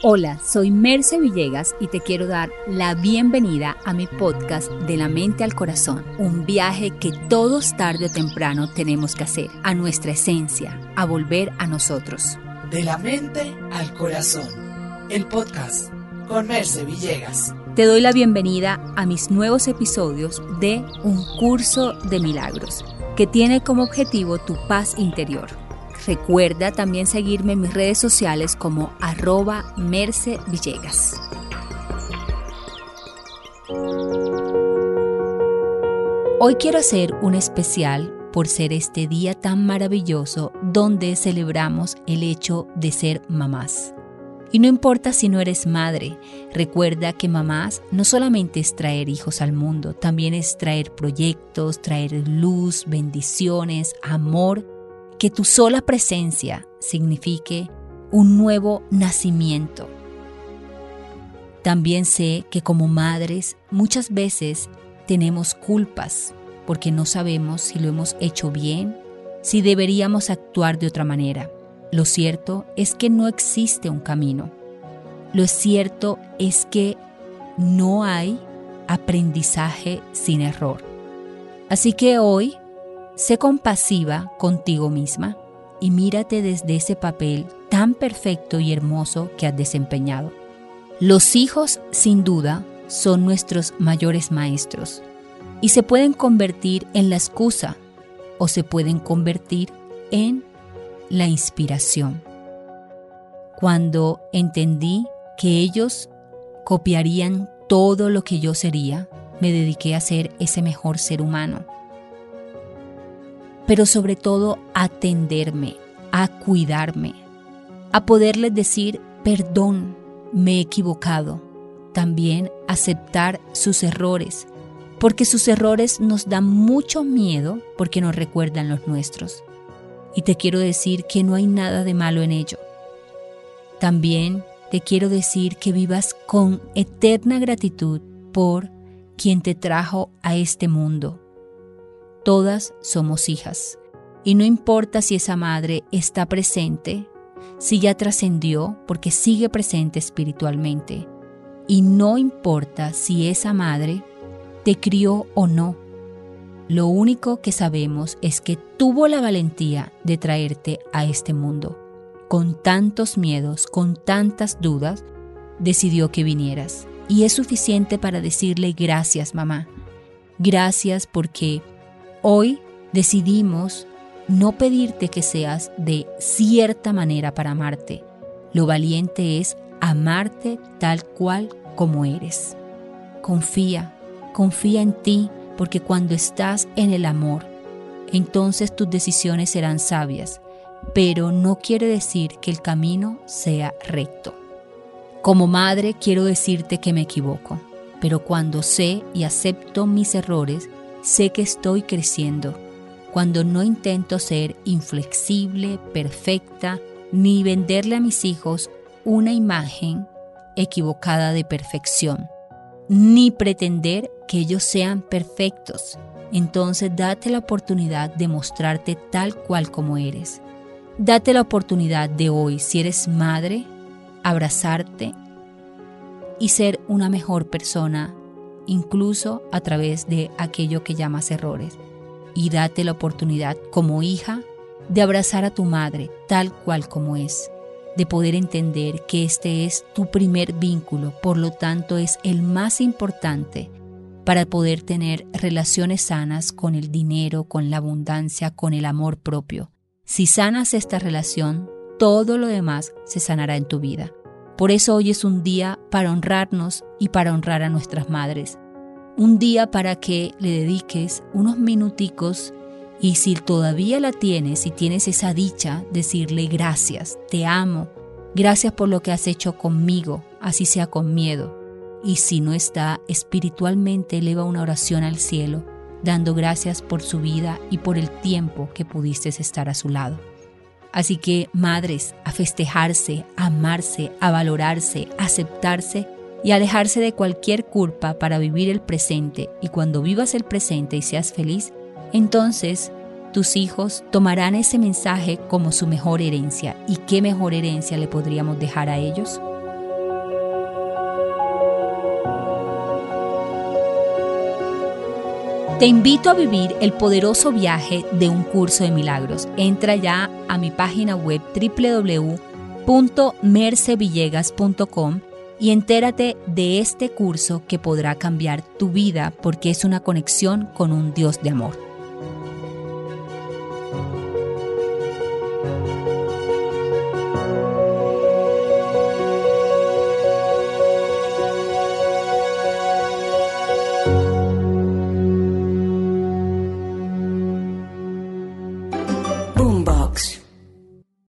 Hola, soy Merce Villegas y te quiero dar la bienvenida a mi podcast De la mente al corazón, un viaje que todos tarde o temprano tenemos que hacer, a nuestra esencia, a volver a nosotros. De la mente al corazón, el podcast con Merce Villegas. Te doy la bienvenida a mis nuevos episodios de Un curso de milagros, que tiene como objetivo tu paz interior Recuerda también seguirme en mis redes sociales como arroba Merce Villegas. Hoy quiero hacer un especial por ser este día tan maravilloso donde celebramos el hecho de ser mamás. Y no importa si no eres madre, recuerda que mamás no solamente es traer hijos al mundo, también es traer proyectos, traer luz, bendiciones, amor que tu sola presencia signifique un nuevo nacimiento. También sé que como madres muchas veces tenemos culpas porque no sabemos si lo hemos hecho bien, si deberíamos actuar de otra manera. Lo cierto es que no existe un camino. Lo cierto es que no hay aprendizaje sin error. Así que hoy Sé compasiva contigo misma y mírate desde ese papel tan perfecto y hermoso que has desempeñado. Los hijos, sin duda, son nuestros mayores maestros y se pueden convertir en la excusa o se pueden convertir en la inspiración. Cuando entendí que ellos copiarían todo lo que yo sería, me dediqué a ser ese mejor ser humano pero sobre todo atenderme, a cuidarme, a poderles decir, perdón, me he equivocado. También aceptar sus errores, porque sus errores nos dan mucho miedo porque nos recuerdan los nuestros. Y te quiero decir que no hay nada de malo en ello. También te quiero decir que vivas con eterna gratitud por quien te trajo a este mundo, Todas somos hijas. Y no importa si esa madre está presente, si ya trascendió, porque sigue presente espiritualmente. Y no importa si esa madre te crió o no. Lo único que sabemos es que tuvo la valentía de traerte a este mundo. Con tantos miedos, con tantas dudas, decidió que vinieras. Y es suficiente para decirle gracias, mamá. Gracias porque Hoy decidimos no pedirte que seas de cierta manera para amarte. Lo valiente es amarte tal cual como eres. Confía, confía en ti, porque cuando estás en el amor, entonces tus decisiones serán sabias, pero no quiere decir que el camino sea recto. Como madre quiero decirte que me equivoco, pero cuando sé y acepto mis errores, sé que estoy creciendo cuando no intento ser inflexible, perfecta, ni venderle a mis hijos una imagen equivocada de perfección, ni pretender que ellos sean perfectos. Entonces date la oportunidad de mostrarte tal cual como eres. Date la oportunidad de hoy, si eres madre, abrazarte y ser una mejor persona incluso a través de aquello que llamas errores. Y date la oportunidad como hija de abrazar a tu madre tal cual como es, de poder entender que este es tu primer vínculo, por lo tanto es el más importante para poder tener relaciones sanas con el dinero, con la abundancia, con el amor propio. Si sanas esta relación, todo lo demás se sanará en tu vida. Por eso hoy es un día para honrarnos y para honrar a nuestras madres. Un día para que le dediques unos minuticos y si todavía la tienes, si tienes esa dicha, decirle gracias, te amo, gracias por lo que has hecho conmigo, así sea con miedo. Y si no está, espiritualmente eleva una oración al cielo, dando gracias por su vida y por el tiempo que pudiste estar a su lado. Así que, madres, a festejarse, a amarse, a valorarse, a aceptarse y alejarse de cualquier culpa para vivir el presente. Y cuando vivas el presente y seas feliz, entonces tus hijos tomarán ese mensaje como su mejor herencia. ¿Y qué mejor herencia le podríamos dejar a ellos? Te invito a vivir el poderoso viaje de un curso de milagros. Entra ya a mi página web www.mercevillegas.com y entérate de este curso que podrá cambiar tu vida porque es una conexión con un Dios de amor.